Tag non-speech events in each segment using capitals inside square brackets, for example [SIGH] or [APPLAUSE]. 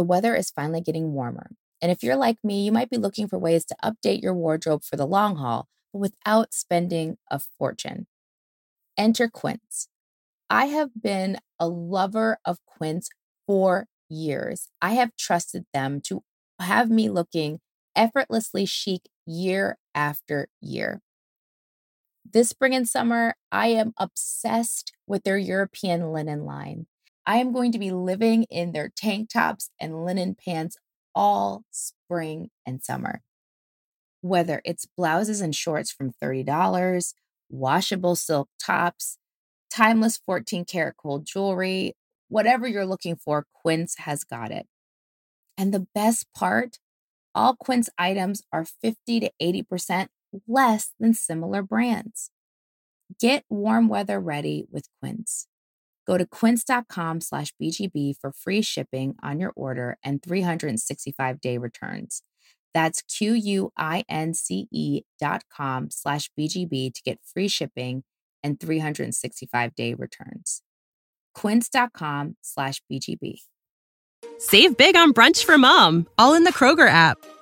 the weather is finally getting warmer. And if you're like me, you might be looking for ways to update your wardrobe for the long haul, but without spending a fortune. Enter Quince. I have been a lover of Quince for years. I have trusted them to have me looking effortlessly chic year after year. This spring and summer, I am obsessed with their European linen line. I am going to be living in their tank tops and linen pants all spring and summer. Whether it's blouses and shorts from $30, washable silk tops, timeless 14 karat gold jewelry, whatever you're looking for, Quince has got it. And the best part, all Quince items are 50 to 80% less than similar brands. Get warm weather ready with Quince. Go to quince.com slash BGB for free shipping on your order and 365 day returns. That's Q-U-I-N-C-E dot com slash BGB to get free shipping and 365 day returns. Quince.com slash BGB. Save big on brunch for mom, all in the Kroger app.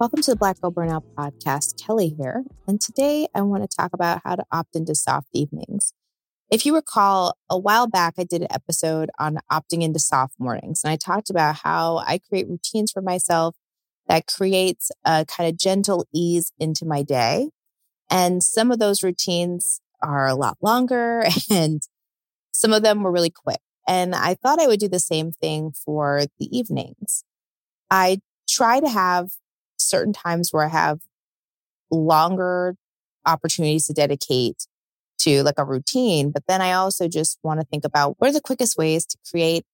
Welcome to the Black Girl Burnout Podcast. Kelley here. And today I want to talk about how to opt into soft evenings. If you recall, a while back, I did an episode on opting into soft mornings. And I talked about how I create routines for myself that creates a kind of gentle ease into my day. And some of those routines are a lot longer [LAUGHS] and some of them were really quick. And I thought I would do the same thing for the evenings. I try to have certain times where I have longer opportunities to dedicate to like a routine. But then I also just want to think about what are the quickest ways to create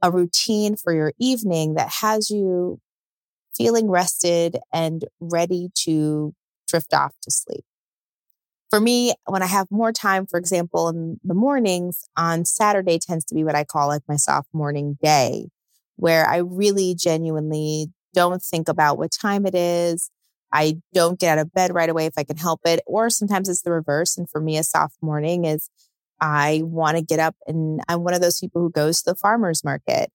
a routine for your evening that has you feeling rested and ready to drift off to sleep. For me, when I have more time, for example, in the mornings on Saturday tends to be what I call like my soft morning day, where I really genuinely don't think about what time it is. I don't get out of bed right away if I can help it. Or sometimes it's the reverse. And for me, a soft morning is I want to get up and I'm one of those people who goes to the farmer's market.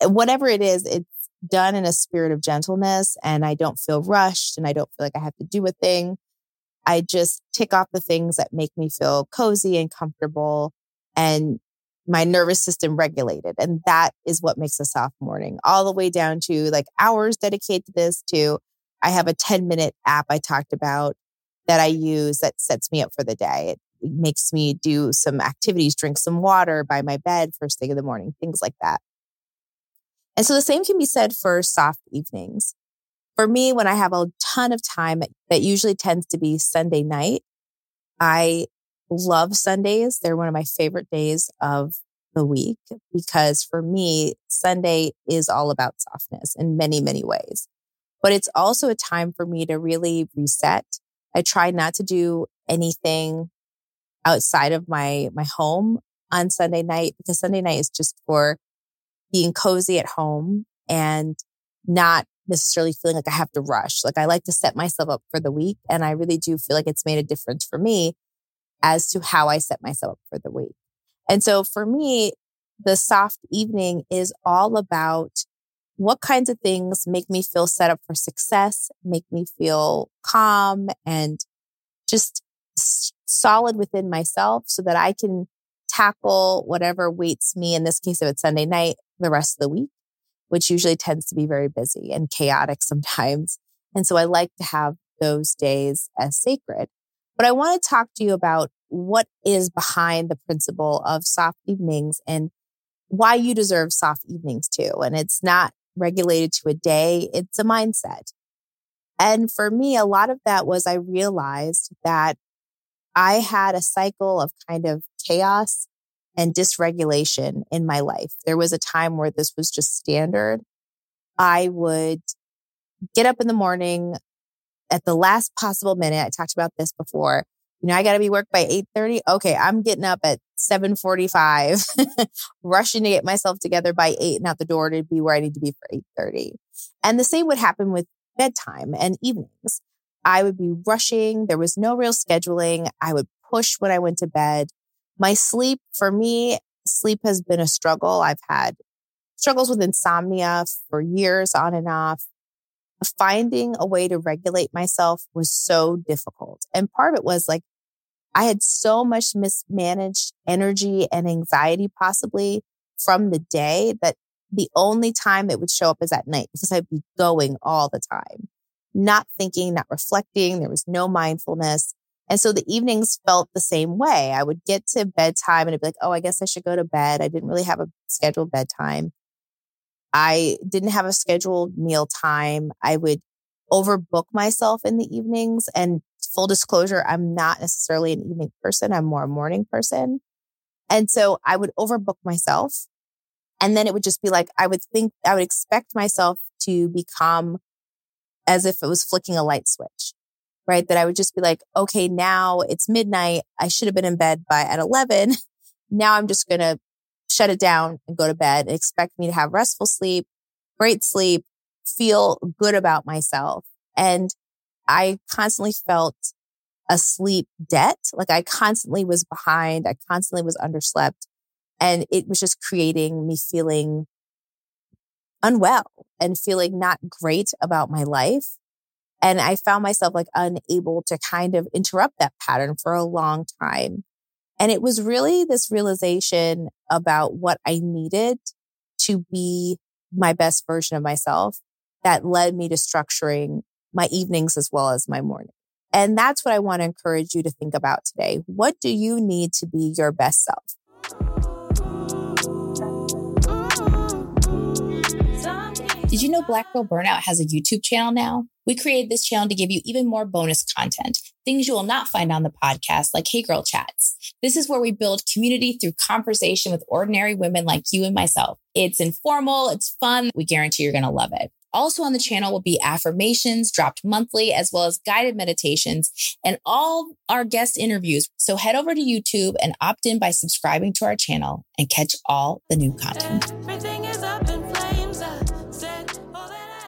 Eh, whatever it is, it's done in a spirit of gentleness and I don't feel rushed and I don't feel like I have to do a thing. I just tick off the things that make me feel cozy and comfortable and my nervous system regulated. And that is what makes a soft morning all the way down to like hours dedicated to this to I have a 10 minute app I talked about that I use that sets me up for the day. It, makes me do some activities, drink some water by my bed first thing in the morning, things like that. And so the same can be said for soft evenings. For me, when I have a ton of time, that usually tends to be Sunday night. I love Sundays. They're one of my favorite days of the week because for me, Sunday is all about softness in many, many ways. But it's also a time for me to really reset. I try not to do anything outside of my, my home on Sunday night because Sunday night is just for being cozy at home and not necessarily feeling like I have to rush. Like I like to set myself up for the week. And I really do feel like it's made a difference for me as to how I set myself up for the week. And so for me, the soft evening is all about what kinds of things make me feel set up for success, make me feel calm and just solid within myself so that I can tackle whatever waits me. In this case, if it's Sunday night, the rest of the week, which usually tends to be very busy and chaotic [LAUGHS] sometimes. And so I like to have those days as sacred. But I want to talk to you about what is behind the principle of soft evenings and why you deserve soft evenings too. And it's not regulated to a day, it's a mindset. And for me, a lot of that was I realized that I had a cycle of kind of chaos and dysregulation in my life. There was a time where this was just standard. I would get up in the morning at the last possible minute. I talked about this before. You know, I got to be work by 8:30. Okay, I'm getting up at 7:45, [LAUGHS] rushing to get myself together by 8 and out the door to be where I need to be for 8:30. And the same would happen with bedtime and evenings. I would be rushing. There was no real scheduling. I would push when I went to bed. My sleep, for me, sleep has been a struggle. I've had struggles with insomnia for years on and off. Finding a way to regulate myself was so difficult. And part of it was like, I had so much mismanaged energy and anxiety possibly from the day that the only time it would show up is at night because I'd be going all the time, not thinking, not reflecting. There was no mindfulness. And so the evenings felt the same way. I would get to bedtime and it'd be like, oh, I guess I should go to bed. I didn't really have a scheduled bedtime. I didn't have a scheduled meal time. I would overbook myself in the evenings. And full disclosure, I'm not necessarily an evening person. I'm more a morning person. And so I would overbook myself. And then it would just be like, I would think, I would expect myself to become as if it was flicking a light switch right? That I would just be like, okay, now it's midnight. I should have been in bed by at 11. [LAUGHS] Now I'm just going to shut it down and go to bed and expect me to have restful sleep, great sleep, feel good about myself. And I constantly felt a sleep debt. Like I constantly was behind. I constantly was underslept and it was just creating me feeling unwell and feeling not great about my life. And I found myself like unable to kind of interrupt that pattern for a long time. And it was really this realization about what I needed to be my best version of myself that led me to structuring my evenings as well as my morning. And that's what I want to encourage you to think about today. What do you need to be your best self? Did you know Black Girl Burnout has a YouTube channel now? We created this channel to give you even more bonus content, things you will not find on the podcast, like Hey Girl Chats. This is where we build community through conversation with ordinary women like you and myself. It's informal, it's fun. We guarantee you're going to love it. Also on the channel will be affirmations dropped monthly, as well as guided meditations and all our guest interviews. So head over to YouTube and opt in by subscribing to our channel and catch all the new content.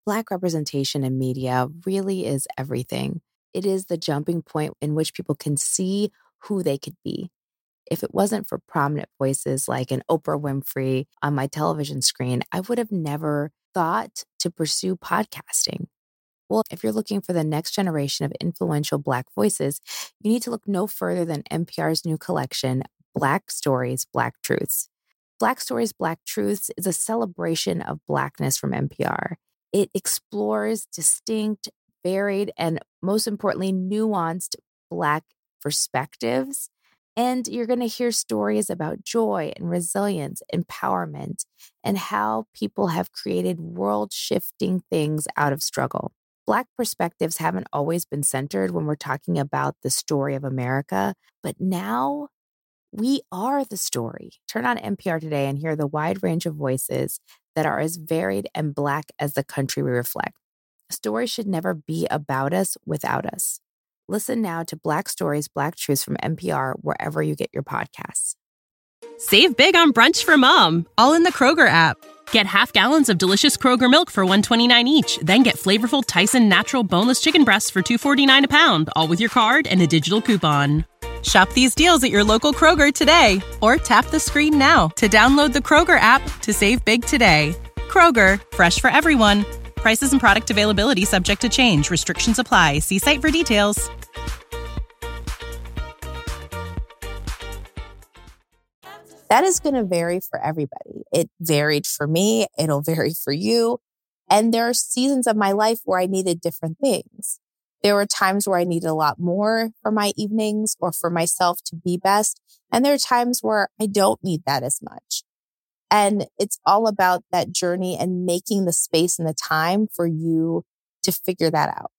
Black representation in media really is everything. It is the jumping point in which people can see who they could be. If it wasn't for prominent voices like an Oprah Winfrey on my television screen, I would have never thought to pursue podcasting. Well, if you're looking for the next generation of influential Black voices, you need to look no further than NPR's new collection, Black Stories, Black Truths. Black Stories, Black Truths is a celebration of Blackness from NPR. It explores distinct, varied, and most importantly, nuanced Black perspectives. And you're going to hear stories about joy and resilience, empowerment, and how people have created world shifting things out of struggle. Black perspectives haven't always been centered when we're talking about the story of America, but now we are the story. Turn on NPR today and hear the wide range of voices that are as varied and Black as the country we reflect. Stories should never be about us without us. Listen now to Black Stories, Black Truths from NPR wherever you get your podcasts. Save big on brunch for mom, all in the Kroger app. Get half gallons of delicious Kroger milk for 129 each, then get flavorful Tyson natural boneless chicken breasts for 249 a pound, all with your card and a digital coupon. Shop these deals at your local Kroger today or tap the screen now to download the Kroger app to save big today. Kroger, fresh for everyone. Prices and product availability subject to change. Restrictions apply. See site for details. That is going to vary for everybody. It varied for me, it'll vary for you. And there are seasons of my life where I needed different things. There were times where I needed a lot more for my evenings or for myself to be best. And there are times where I don't need that as much. And it's all about that journey and making the space and the time for you to figure that out.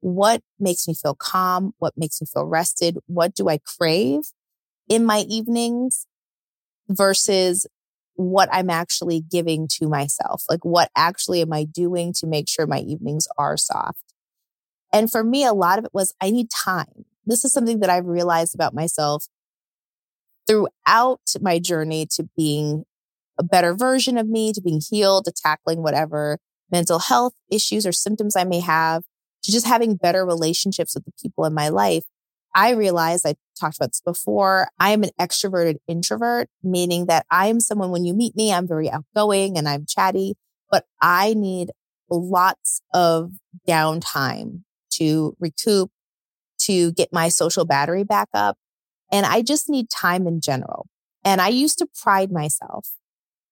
what makes me feel calm? What makes me feel rested? What do I crave in my evenings versus what I'm actually giving to myself? Like, what actually am I doing to make sure my evenings are soft? And for me, a lot of it was I need time. This is something that I've realized about myself throughout my journey to being a better version of me, to being healed, to tackling whatever mental health issues or symptoms I may have, to just having better relationships with the people in my life. I realized I talked about this before. I am an extroverted introvert, meaning that I am someone when you meet me, I'm very outgoing and I'm chatty, but I need lots of downtime to recoup, to get my social battery back up. And I just need time in general. And I used to pride myself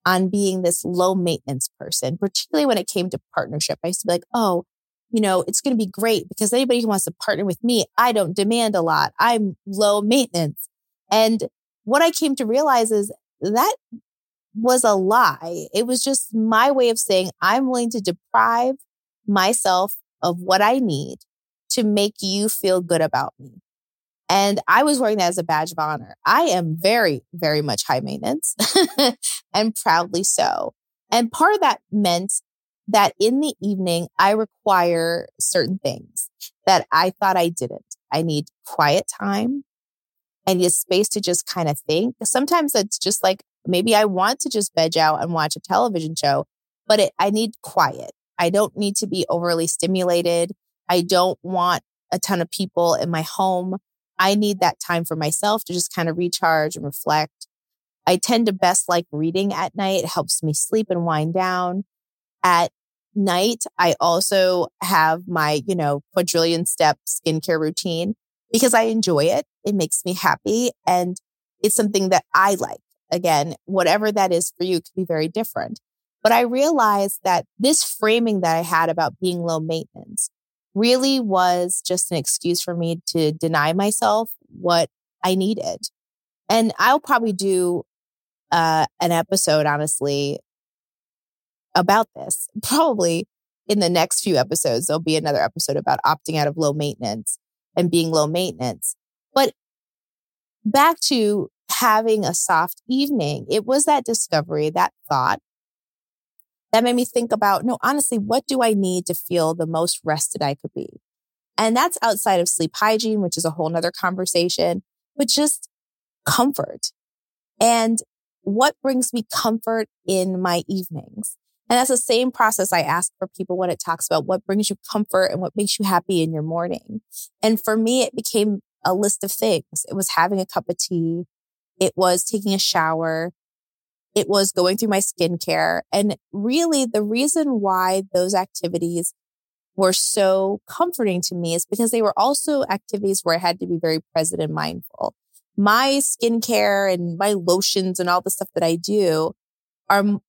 on being this low maintenance person, particularly when it came to partnership. I used to be like, oh, you know, it's going to be great because anybody who wants to partner with me, I don't demand a lot. I'm low maintenance. And what I came to realize is that was a lie. It was just my way of saying I'm willing to deprive myself of what I need to make you feel good about me. And I was wearing that as a badge of honor. I am very, very much high maintenance [LAUGHS] and proudly so. And part of that meant that in the evening, I require certain things that I thought I didn't. I need quiet time. I need a space to just kind of think. Sometimes it's just like maybe I want to just veg out and watch a television show, but it, I need quiet. I don't need to be overly stimulated. I don't want a ton of people in my home. I need that time for myself to just kind of recharge and reflect. I tend to best like reading at night. It helps me sleep and wind down. At night, I also have my, you know, quadrillion step skincare routine because I enjoy it. It makes me happy and it's something that I like. Again, whatever that is for you could be very different. But I realized that this framing that I had about being low maintenance really was just an excuse for me to deny myself what I needed. And I'll probably do uh, an episode, honestly, about this. Probably in the next few episodes, there'll be another episode about opting out of low maintenance and being low maintenance. But back to having a soft evening, it was that discovery, that thought that made me think about no, honestly, what do I need to feel the most rested I could be? And that's outside of sleep hygiene, which is a whole nother conversation, but just comfort. And what brings me comfort in my evenings? And that's the same process I ask for people when it talks about what brings you comfort and what makes you happy in your morning. And for me, it became a list of things. It was having a cup of tea. It was taking a shower. It was going through my skincare. And really the reason why those activities were so comforting to me is because they were also activities where I had to be very present and mindful. My skincare and my lotions and all the stuff that I do are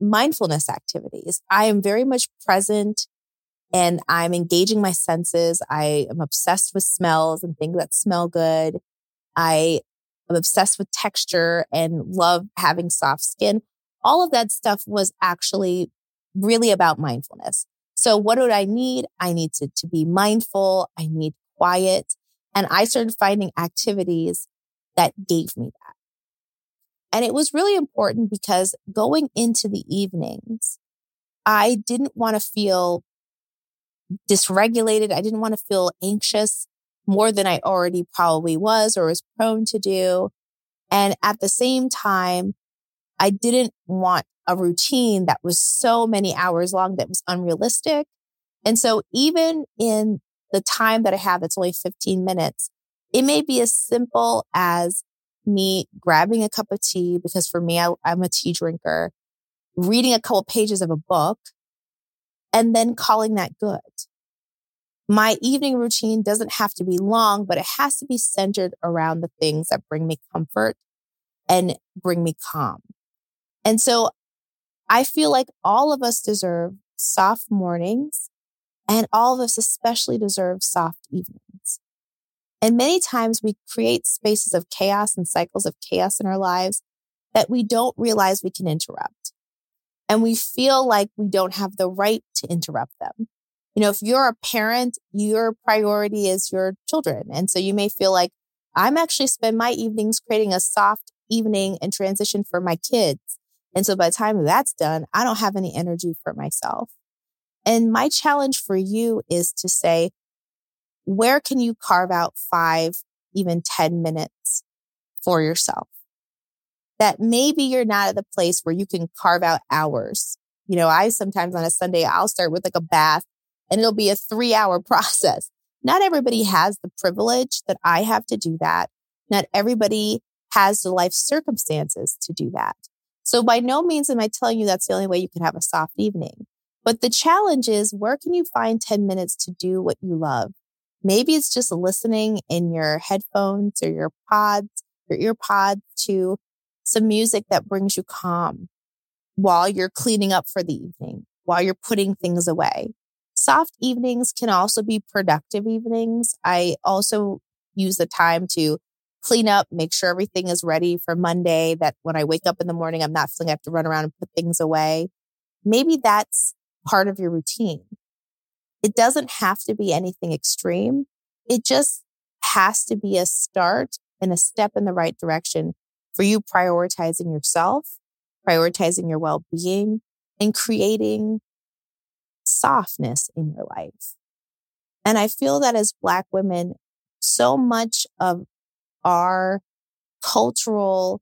mindfulness activities. I am very much present and I'm engaging my senses. I am obsessed with smells and things that smell good. I am obsessed with texture and love having soft skin. All of that stuff was actually really about mindfulness. So what do I need? I need to, to be mindful. I need quiet. And I started finding activities that gave me that. And it was really important because going into the evenings, I didn't want to feel dysregulated. I didn't want to feel anxious more than I already probably was or was prone to do. And at the same time, I didn't want a routine that was so many hours long that was unrealistic. And so even in the time that I have, that's only 15 minutes, it may be as simple as me grabbing a cup of tea, because for me, I, I'm a tea drinker, reading a couple pages of a book, and then calling that good. My evening routine doesn't have to be long, but it has to be centered around the things that bring me comfort and bring me calm. And so I feel like all of us deserve soft mornings and all of us especially deserve soft evenings. And many times we create spaces of chaos and cycles of chaos in our lives that we don't realize we can interrupt. And we feel like we don't have the right to interrupt them. You know, if you're a parent, your priority is your children. And so you may feel like I'm actually spend my evenings creating a soft evening and transition for my kids. And so by the time that's done, I don't have any energy for myself. And my challenge for you is to say, where can you carve out five, even 10 minutes for yourself? That maybe you're not at the place where you can carve out hours. You know, I sometimes on a Sunday, I'll start with like a bath and it'll be a three hour [LAUGHS] process. Not everybody has the privilege that I have to do that. Not everybody has the life circumstances to do that. So by no means am I telling you that's the only way you can have a soft evening. But the challenge is where can you find 10 minutes to do what you love? Maybe it's just listening in your headphones or your pods, your ear pods to some music that brings you calm while you're cleaning up for the evening, while you're putting things away. Soft evenings can also be productive evenings. I also use the time to clean up, make sure everything is ready for Monday, that when I wake up in the morning, I'm not feeling I have to run around and put things away. Maybe that's part of your routine. It doesn't have to be anything extreme. It just has to be a start and a step in the right direction for you prioritizing yourself, prioritizing your well being, and creating softness in your life. And I feel that as Black women, so much of our cultural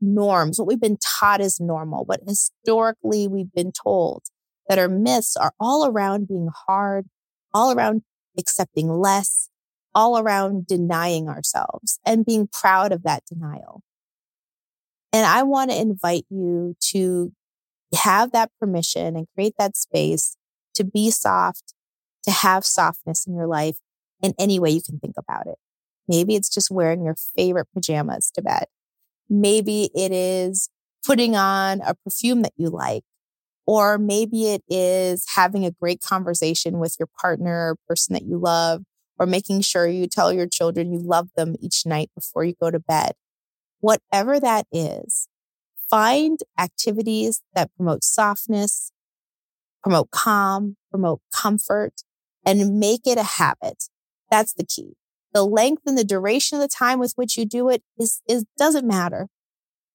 norms, what we've been taught is normal, what historically we've been told that our myths are all around being hard, all around accepting less, all around denying ourselves and being proud of that denial. And I want to invite you to have that permission and create that space to be soft, to have softness in your life in any way you can think about it. Maybe it's just wearing your favorite pajamas to bed. Maybe it is putting on a perfume that you like or maybe it is having a great conversation with your partner or person that you love, or making sure you tell your children you love them each night before you go to bed. Whatever that is, find activities that promote softness, promote calm, promote comfort, and make it a habit. That's the key. The length and the duration of the time with which you do it is, is doesn't matter.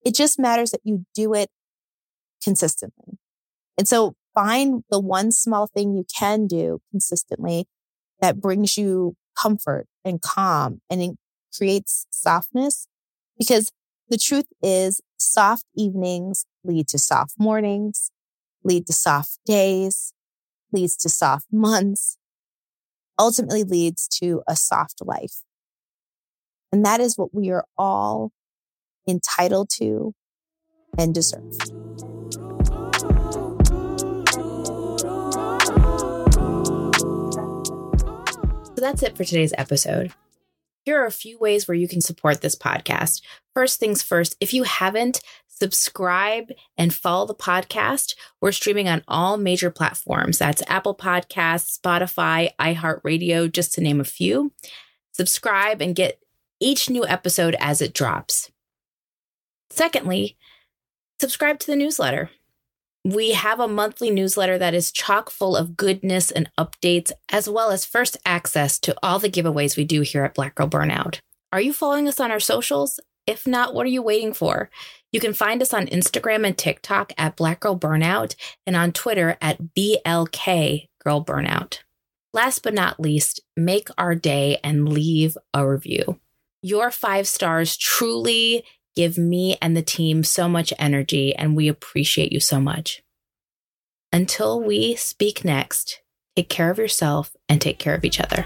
It just matters that you do it consistently. And so find the one small thing you can do consistently that brings you comfort and calm and it creates softness because the truth is soft evenings lead to soft mornings, lead to soft days, leads to soft [LAUGHS] months, ultimately leads to a soft life. And that is what we are all entitled to and deserve. So that's it for today's episode. Here are a few ways where you can support this podcast. First things first, if you haven't, subscribe and follow the podcast. We're streaming on all major platforms. That's Apple Podcasts, Spotify, iHeartRadio, just to name a few. Subscribe and get each new episode as it drops. Secondly, subscribe to the newsletter. We have a monthly newsletter that is chock full of goodness and updates, as well as first access to all the giveaways we do here at Black Girl Burnout. Are you following us on our socials? If not, what are you waiting for? You can find us on Instagram and TikTok at Black Girl Burnout and on Twitter at BLK Girl Burnout. Last but not least, make our day and leave a review. Your five stars truly give me and the team so much energy, and we appreciate you so much. Until we speak next, take care of yourself and take care of each other.